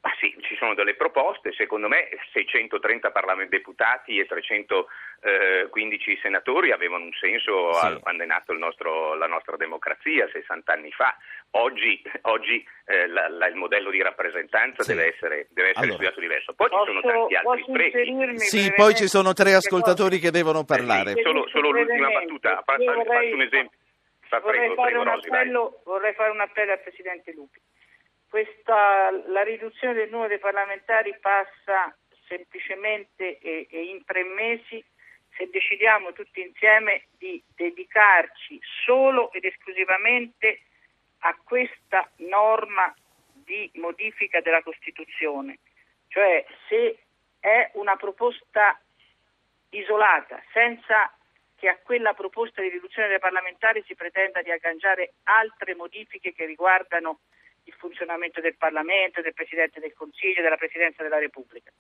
Ma sì, ci sono delle proposte, secondo me 630 deputati e 315 senatori avevano un senso sì. al, quando è nata la nostra democrazia, 60 anni fa. Oggi, oggi eh, la, la, il modello di rappresentanza sì. deve essere, deve essere allora. studiato diverso. Poi posso, ci sono tanti altri sprechi. Sì, poi ci sono tre ascoltatori che devono parlare. Eh sì, solo, solo l'ultima battuta, faccio un esempio. Vorrei, prego, prego, fare Rosi, appello, vorrei fare un appello al Presidente Lupi questa, la riduzione del numero dei parlamentari passa semplicemente e, e in tre mesi se decidiamo tutti insieme di dedicarci solo ed esclusivamente a questa norma di modifica della Costituzione, cioè se è una proposta isolata, senza che a quella proposta di riduzione dei parlamentari si pretenda di agganciare altre modifiche che riguardano il funzionamento del Parlamento, del Presidente del Consiglio, della Presidenza della Repubblica.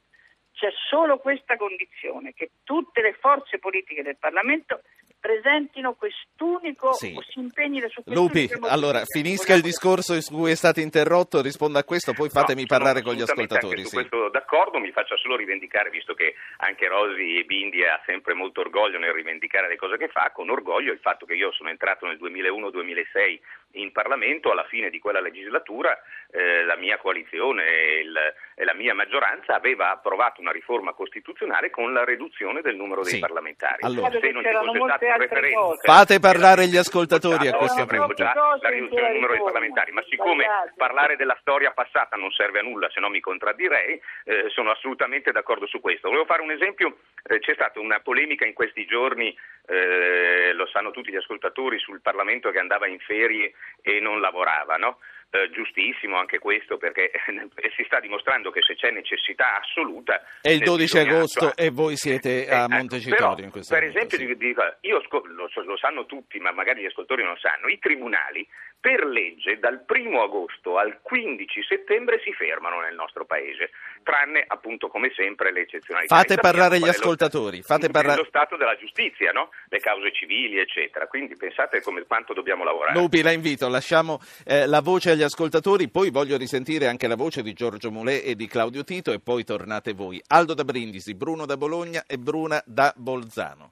C'è solo questa condizione, che tutte le forze politiche del Parlamento presentino quest'unico sì. o si impegnino su questo Lupi, allora finisca il discorso su cui è stato interrotto, risponda a questo, poi fatemi no, parlare con gli ascoltatori. Anche sì. su questo d'accordo, mi faccia solo rivendicare, visto che anche Rosi e Bindi ha sempre molto orgoglio nel rivendicare le cose che fa, con orgoglio il fatto che io sono entrato nel 2001-2006 in Parlamento, alla fine di quella legislatura eh, la mia coalizione e, il, e, la mia maggioranza aveva approvato una riforma costituzionale con la riduzione del numero dei sì. parlamentari. Allora. Se non ci fosse stato un referendum, fate parlare gli ascoltatori a questo punto. già la riduzione del numero dei parlamentari, ma siccome parlare della storia passata non serve a nulla, se no mi contraddirei, eh, sono assolutamente d'accordo su questo. Volevo fare un esempio, eh, c'è stata una polemica in questi giorni, eh, lo sanno tutti gli ascoltatori, sul Parlamento che andava in ferie e non lavorava, no? eh, giustissimo anche questo perché si sta dimostrando che se c'è necessità assoluta è il 12 agosto attuare. e voi siete a eh, Montecitorio in questo per momento, esempio sì. dico, io lo, lo, sanno tutti ma magari gli ascoltatori non sanno i tribunali per legge dal 1 agosto al 15 settembre si fermano nel nostro paese tranne appunto come sempre le eccezionalità fate parlare gli ascoltatori fate parla- lo stato della giustizia no? le cause civili eccetera quindi pensate come, quanto dobbiamo lavorare Lupi la invito lasciamo eh, la voce agli ascoltatori, poi voglio risentire anche la voce di Giorgio Mulè e di Claudio Tito e poi tornate voi. Aldo da Brindisi, Bruno da Bologna e Bruna da Bolzano.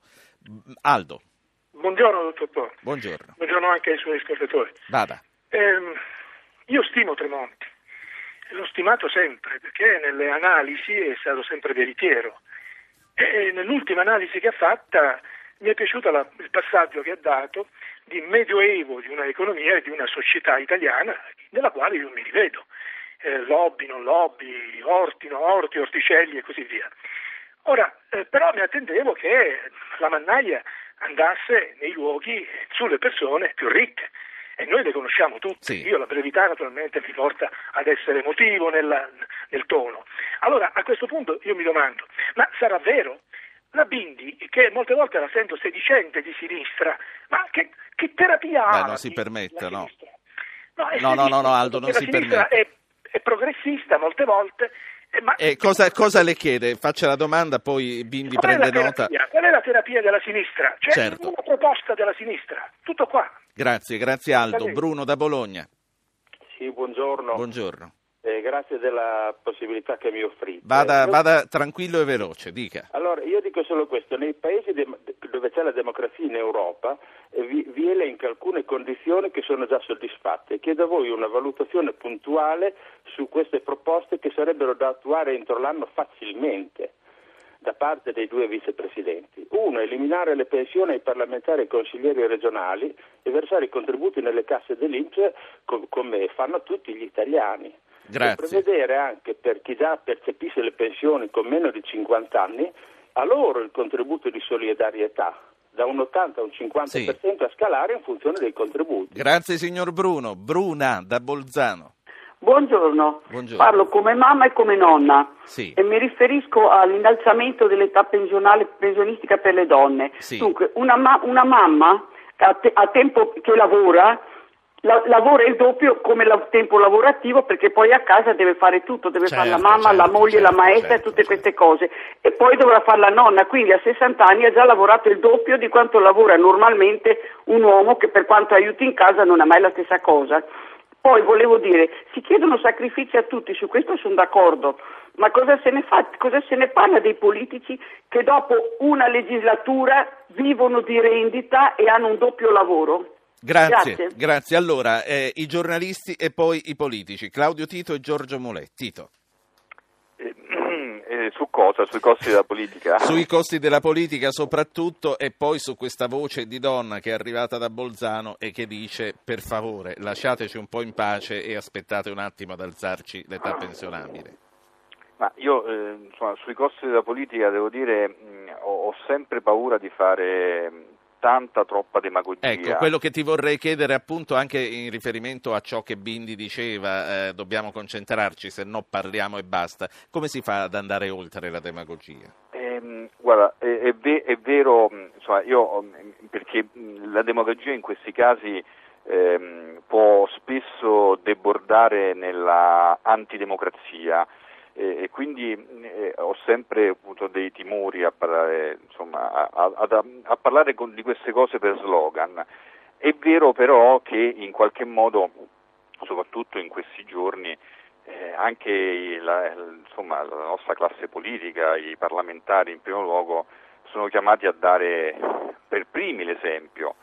Aldo. Buongiorno dottor Po. Buongiorno. Buongiorno anche ai suoi ascoltatori. Vada. Eh, io stimo Tremonti, l'ho stimato sempre perché nelle analisi è stato sempre veritiero e nell'ultima analisi che ha fatta mi è piaciuto la, il passaggio che ha dato di medioevo di una economia e di una società italiana nella quale io mi rivedo. Eh, lobby, non lobby, orti, non orti, orticelli e così via. Ora, eh, però mi attendevo che la mannaia andasse nei luoghi sulle persone più ricche e noi le conosciamo tutti. Sì. Io la brevità naturalmente mi porta ad essere emotivo nella, nel tono. Allora, a questo punto io mi domando, ma sarà vero la Bindi, che molte volte la sento sedicente di sinistra, ma che, che terapia Beh, ha? non si permetta, no. No, no, no, no, no, Aldo, non si permette. È, è progressista molte volte. Eh, ma... eh, cosa, cosa, le chiede? Faccia la domanda, poi Bindi Qual prende nota. Qual è la terapia della sinistra? C'è certo. una proposta della sinistra, tutto qua. Grazie, grazie Aldo. Bruno da Bologna. Sì, buongiorno. Buongiorno. Eh, grazie della possibilità che mi offrite. Vada, vada, tranquillo e veloce, dica. Allora, io dico solo questo, nei paesi de- dove c'è la democrazia in Europa eh, vi, vi elenca alcune condizioni che sono già soddisfatte. Chiedo a voi una valutazione puntuale su queste proposte che sarebbero da attuare entro l'anno facilmente da parte dei due vicepresidenti. Uno, eliminare le pensioni ai parlamentari e ai consiglieri regionali e versare i contributi nelle casse dell'Inps come fanno tutti gli italiani. Grazie. e prevedere anche per chi già percepisce le pensioni con meno di 50 anni a loro il contributo di solidarietà da un 80 a un 50% Sì. a scalare in funzione dei contributi. Grazie signor Bruno. Bruna da Bolzano. Buongiorno. Buongiorno. parlo come mamma e come nonna Sì. e mi riferisco all'innalzamento dell'età pensionale pensionistica per le donne. Sì. Dunque, una, ma- una mamma a, te- a tempo che lavora la- lavora il doppio come la- tempo lavorativo perché poi a casa deve fare tutto, deve fare la Certo, mamma, la certo, moglie, la certo, maestra certo, e tutte certo. queste cose e poi dovrà fare la nonna, quindi a 60 anni ha già lavorato il doppio di quanto lavora normalmente un uomo che per quanto aiuti in casa non è mai la stessa cosa. Poi volevo dire, si chiedono sacrifici a tutti, su questo sono d'accordo, ma cosa se ne fa? Cosa se ne parla dei politici che dopo una legislatura vivono di rendita e hanno un doppio lavoro? Grazie, Grazie. grazie. Allora, eh, i giornalisti e poi i politici. Claudio Tito e Giorgio Molet. Tito. Eh, eh, su cosa? Sui costi della politica? Sui costi della politica soprattutto e poi su questa voce di donna che è arrivata da Bolzano e che dice per favore lasciateci un po' in pace e aspettate un attimo ad alzarci l'età pensionabile. Ma io eh, insomma, sui costi della politica devo dire mh, ho, ho sempre paura di fare mh, tanta troppa demagogia. Ecco, quello che ti vorrei chiedere appunto anche in riferimento a ciò che Bindi diceva, eh, dobbiamo concentrarci, se no parliamo e basta. Come si fa ad andare oltre la demagogia? Ehm, guarda, è, è ve- è vero, mh, insomma, io, mh, perché mh, la demagogia in questi casi ehm, può spesso debordare nella antidemocrazia eh, e quindi eh, ho sempre avuto dei timori a parlare, insomma, a, a- a- parlare con- di queste cose per slogan. È vero però che in qualche modo, soprattutto in questi giorni, eh, anche la, insomma, la nostra classe politica, i parlamentari in primo luogo, sono chiamati a dare per primi l'esempio.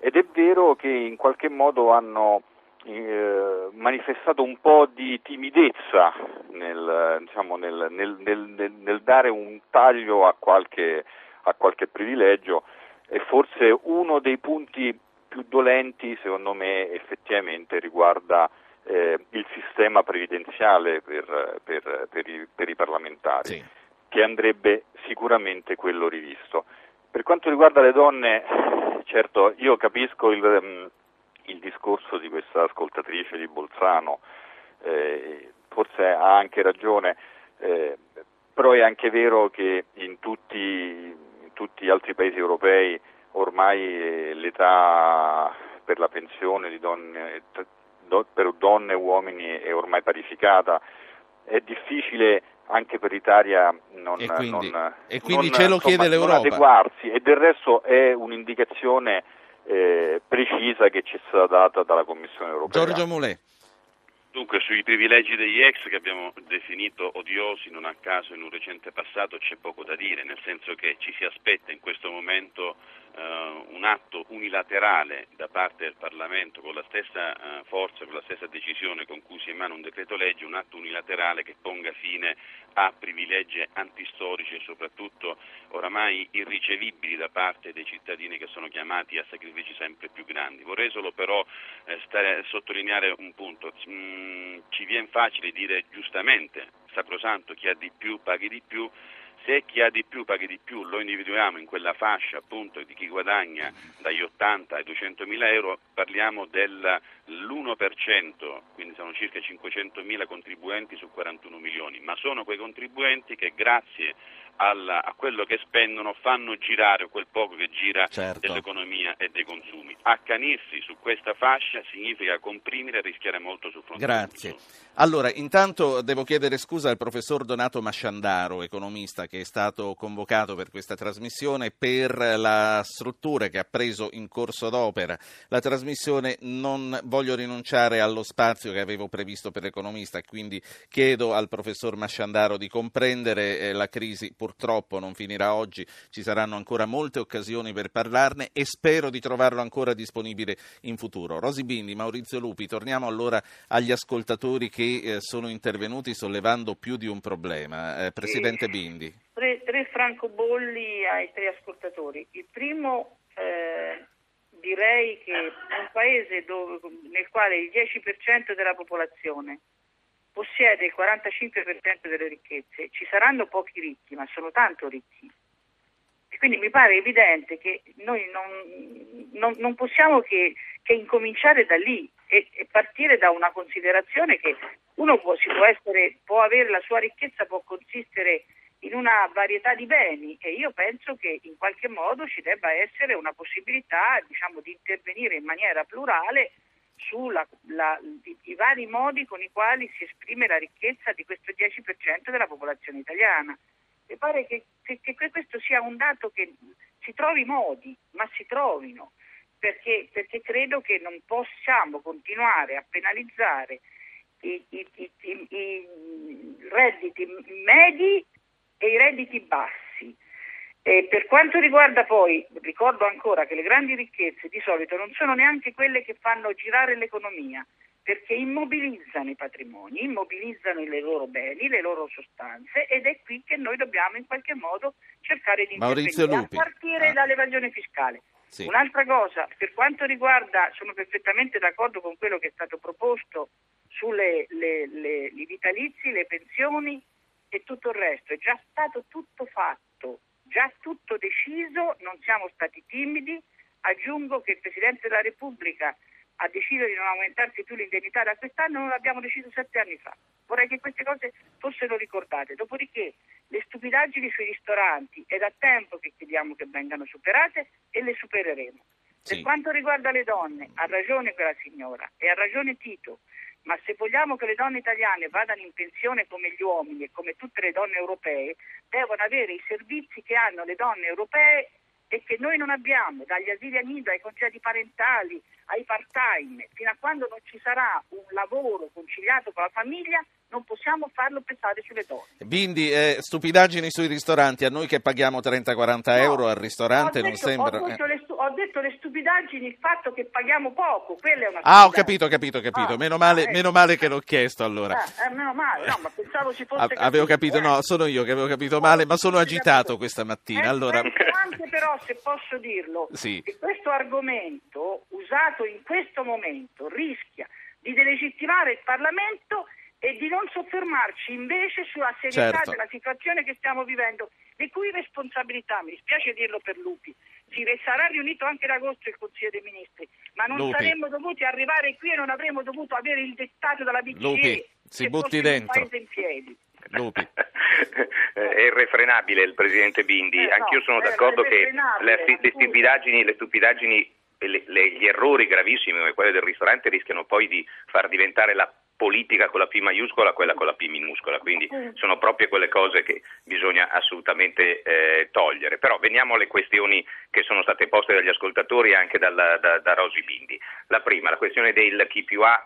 Ed è vero che in qualche modo hanno eh, manifestato un po' di timidezza nel, diciamo, nel- nel- nel- dare un taglio a qualche, a qualche privilegio e forse uno dei punti più dolenti secondo me effettivamente riguarda eh, il sistema previdenziale per, per- per i, per i parlamentari Sì. che andrebbe sicuramente quello rivisto. Per quanto riguarda le donne, certo io capisco il, ehm, il discorso di questa ascoltatrice di Bolzano, eh, forse ha anche ragione, eh, però è anche vero che in tutti, in tutti gli altri paesi europei ormai eh, l'età per la pensione di donne, do- per donne e uomini è ormai parificata. È difficile anche per l'Italia non, E quindi- non- e quindi non- ce lo insomma, chiede l'Europa. adeguarsi e del resto è un'indicazione eh, precisa che ci è stata data dalla Commissione europea. Giorgio Molet. Dunque, sui privilegi degli ex che abbiamo definito odiosi non a caso in un recente passato c'è poco da dire, nel senso che ci si aspetta in questo momento eh, un atto unilaterale da parte del Parlamento con la stessa eh, forza, con la stessa decisione con cui si emana un decreto legge, un atto unilaterale che ponga fine a privilegi antistorici e soprattutto oramai irricevibili da parte dei cittadini che sono chiamati a sacrifici sempre più grandi. Vorrei solo però eh, stare- sottolineare un punto. Mm, ci viene facile dire giustamente, sacrosanto, chi ha di più paghi di più. Se chi ha di più paghi di più lo individuiamo in quella fascia appunto di chi guadagna dagli 80 ai 200 mila euro, parliamo dell'1%, quindi sono circa 500 mila contribuenti su 41 milioni, ma sono quei contribuenti che grazie alla- a quello che spendono fanno girare quel poco che gira Certo. dell'economia e dei consumi. Accanirsi su questa fascia significa comprimere e rischiare molto sul fronte Grazie. Allora, intanto devo chiedere scusa al professor Donato Masciandaro, economista, che è stato convocato per questa trasmissione per la struttura che ha preso in corso d'opera. La trasmissione non voglio rinunciare allo spazio che avevo previsto per l'economista, quindi chiedo al professor Masciandaro di comprendere eh, la crisi purtroppo non finirà oggi, ci saranno ancora molte occasioni per parlarne e spero di trovarlo ancora disponibile in futuro. Rosi Bindi, Maurizio Lupi, torniamo allora agli ascoltatori che eh, sono intervenuti sollevando più di un problema. Eh, Presidente Bindi. Tre, tre francobolli ai tre ascoltatori. Il primo eh, direi che un paese dove- nel quale il 10% della popolazione possiede il 45% delle ricchezze, ci saranno pochi ricchi, ma sono tanto ricchi. E quindi mi pare evidente che noi non, non, non possiamo che, che, incominciare da lì e, e, partire da una considerazione che uno può, può, essere, può avere la sua ricchezza, può consistere in una varietà di beni e io penso che in qualche modo ci debba essere una possibilità diciamo, di intervenire in maniera plurale sui vari modi con i quali si esprime la ricchezza di questo 10% della popolazione italiana. Mi pare che, che, che, questo sia un dato che si trovi modi, ma si trovino, perché, perché credo che non possiamo continuare a penalizzare i, i, i, i redditi medi e i redditi bassi. E per quanto riguarda poi, ricordo ancora che le grandi ricchezze di solito non sono neanche quelle che fanno girare l'economia, perché immobilizzano i patrimoni, immobilizzano i loro beni, le loro sostanze ed è qui che noi dobbiamo in qualche modo cercare di intervenire a partire ah. dall'evasione fiscale. Sì. Un'altra cosa, per quanto riguarda, sono perfettamente d'accordo con quello che è stato proposto sulle le, le, i vitalizi, le pensioni e tutto il resto, è già stato tutto fatto, già tutto deciso, non siamo stati timidi. Aggiungo che il Presidente della Repubblica ha deciso di non aumentarsi più l'indennità da quest'anno, non l'abbiamo deciso sette anni fa. Vorrei che queste cose fossero ricordate. Dopodiché le stupidaggini sui ristoranti è da tempo che chiediamo che vengano superate e le supereremo. Sì. Per quanto riguarda le donne, ha ragione quella signora e ha ragione Tito ma se vogliamo che le donne italiane vadano in pensione come gli uomini e come tutte le donne europee, devono avere i servizi che hanno le donne europee e che noi non abbiamo, dagli asili a nido ai congedi parentali ai part-time, fino a quando non ci sarà un lavoro conciliato con la famiglia, non possiamo farlo pensare sulle donne. Bindi, eh, stupidaggini sui ristoranti, a noi che paghiamo 30-40 no, euro al ristorante detto, non sembra... Ho detto, eh. stu- ho detto, le stupidaggini, il fatto che paghiamo poco, quella è una Ah, ho capito, capito, capito, ah, meno, male, eh, meno, male, che l'ho chiesto allora. Eh, eh, meno male, no, ma pensavo ci fosse... Avevo capito, no, sono io che avevo capito male, ma sono agitato questa mattina, allora... Anche però, se posso dirlo, sì. che questo argomento usato in questo momento rischia di delegittimare il Parlamento e di non soffermarci invece sulla serietà certo. della situazione che stiamo vivendo, le cui responsabilità, mi dispiace dirlo per Lupi, si sarà riunito anche ad agosto il Consiglio dei Ministri, ma non Lupi. saremmo dovuti arrivare qui e non avremmo dovuto avere il dettato dalla BCE Lupi, si butti dentro. In piedi. Lupi. è irrefrenabile il Presidente Bindi, eh, anch'io no, sono d'accordo che le, le, stupidaggini, le stupidaggini le, le, gli errori gravissimi come quelli del ristorante rischiano poi di far diventare la politica con la P maiuscola quella con la P minuscola, quindi sono proprio quelle cose che bisogna assolutamente eh, togliere. Però veniamo alle questioni che sono state poste dagli ascoltatori e anche dalla, da, da Rosi Bindi. La prima, la questione del chi più ha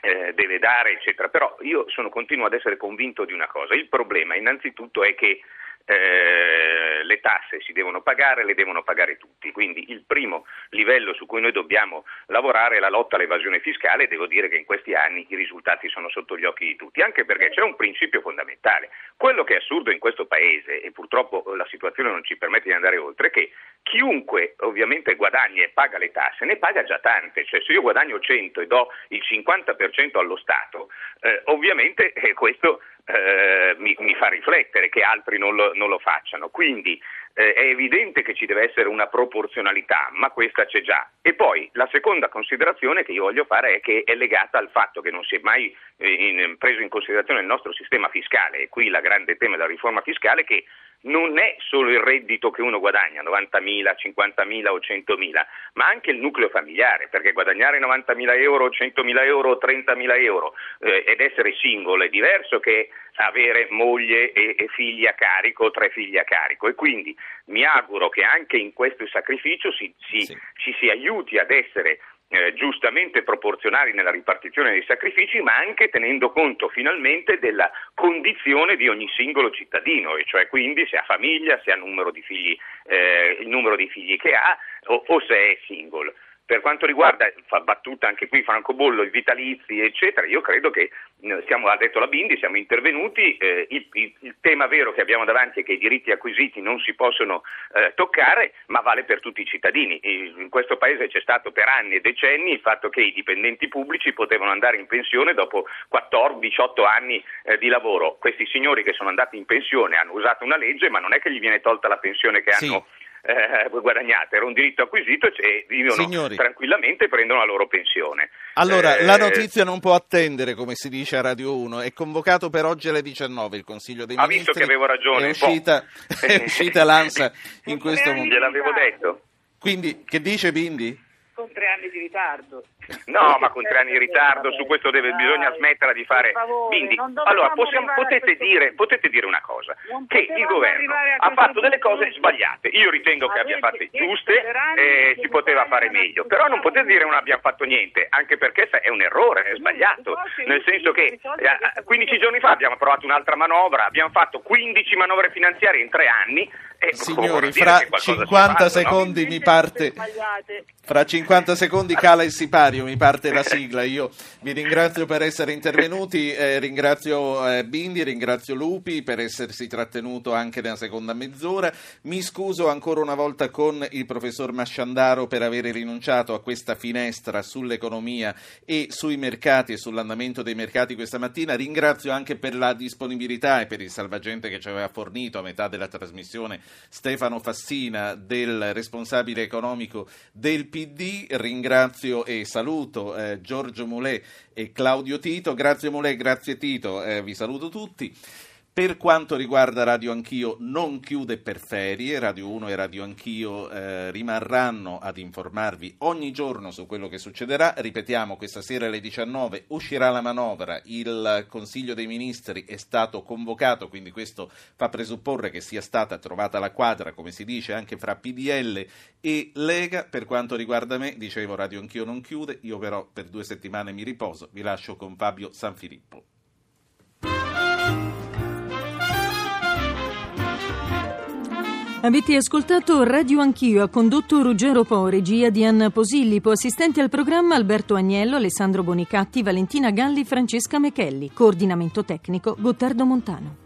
eh, deve dare, eccetera. Però io sono, continuo ad essere convinto di una cosa. Il problema innanzitutto è che eh, le tasse si devono pagare, le devono pagare tutti. Quindi il primo livello su cui noi dobbiamo lavorare è la lotta all'evasione fiscale e devo dire che in questi anni i risultati sono sotto gli occhi di tutti, anche perché c'è un principio fondamentale. Quello che è assurdo in questo Paese, e purtroppo la situazione non ci permette di andare oltre, è che chiunque ovviamente guadagna e paga le tasse ne paga già tante, cioè se io guadagno 100 e do il 50% allo Stato, eh, ovviamente eh, questo eh, mi, mi, fa riflettere che altri non lo, non lo facciano. Quindi eh, è evidente che ci deve essere una proporzionalità, ma questa c'è già. E poi la seconda considerazione che io voglio fare è che è legata al fatto che non si è mai eh, in, preso in considerazione il nostro sistema fiscale, e qui la grande tema della riforma fiscale che non è solo il reddito che uno guadagna, 90.000, 50.000 o 100.000, ma anche il nucleo familiare, perché guadagnare 90.000 euro, 100.000 euro, 30.000 euro eh, ed essere singolo è diverso che avere moglie e, e figli a carico, tre figli a carico e quindi mi auguro che anche in questo sacrificio si, si, sì. ci si aiuti ad essere eh, giustamente proporzionali nella ripartizione dei sacrifici, ma anche tenendo conto finalmente della condizione di ogni singolo cittadino, e cioè quindi se ha famiglia, se ha numero figli, eh, il numero di figli che ha o, o se è single. Per quanto riguarda, fa battuta anche qui Francobollo, i vitalizi, eccetera, io credo che, siamo, ha detto la Bindi, siamo intervenuti, eh, il, il, il, tema vero che abbiamo davanti è che i diritti acquisiti non si possono eh, toccare, ma vale per tutti i cittadini. In questo Paese c'è stato per anni e decenni il fatto che i dipendenti pubblici potevano andare in pensione dopo 14-18 anni eh, di lavoro. Questi signori che sono andati in pensione hanno usato una legge, ma non è che gli viene tolta la pensione che Sì. hanno eh, guadagnato, era un diritto acquisito e vivono Signori. tranquillamente e prendono la loro pensione. Allora, Eh, la notizia non può attendere, come si dice a Radio 1. È convocato per oggi alle 19 il Consiglio dei Ha Ministri. visto che avevo ragione, È po'. uscita, è uscita l'ANSA in questo momento. Gliel'avevo detto. Quindi, che dice Bindi? Con tre anni di ritardo. No, ma con tre anni di ritardo, su questo deve- bisogna smetterla di fare. Quindi, allora, possiamo- potete, dire, potete dire una cosa, che il governo ha fatto delle cose sbagliate. Io ritengo che abbia fatte detto giuste, eh, che si poteva fare meglio, però non potete dire non abbiamo fatto niente, anche perché è un errore, è sbagliato. Nel senso che risolve eh, questo 15 giorni fa abbiamo approvato un'altra manovra, abbiamo fatto 15 manovre finanziarie in tre anni. E Signori, fra che qualcosa si è 50 fatto, no? secondi mi parte... Fra 50 secondi cala il sipario, mi parte la sigla. Io vi ringrazio per essere intervenuti, eh, ringrazio eh, Bindi, ringrazio Lupi per essersi trattenuto anche nella seconda mezz'ora. Mi scuso ancora una volta con il professor Masciandaro per avere rinunciato a questa finestra sull'economia e sui mercati e sull'andamento dei mercati questa mattina. Ringrazio anche per la disponibilità e per il salvagente che ci aveva fornito a metà della trasmissione Stefano Fassina, del responsabile economico del PD. Ringrazio e saluto eh, Giorgio Mulè e Claudio Tito. Grazie Mulè, grazie Tito, eh, vi saluto tutti. Per quanto riguarda Radio Anch'io, non chiude per ferie, Radio 1 e Radio Anch'io eh, rimarranno ad informarvi ogni giorno su quello che succederà. Ripetiamo, questa sera alle 19 uscirà la manovra, il Consiglio dei Ministri è stato convocato, quindi questo fa presupporre che sia stata trovata la quadra, come si dice, anche fra PDL e Lega. Per quanto riguarda me, dicevo, Radio Anch'io non chiude, io però per due settimane mi riposo, vi lascio con Fabio Sanfilippo. Avete ascoltato Radio Anch'io, ha condotto Ruggero Po, regia di Anna Posillipo, assistenti al programma Alberto Agnello, Alessandro Bonicatti, Valentina Galli, Francesca Mechelli, coordinamento tecnico Gottardo Montano.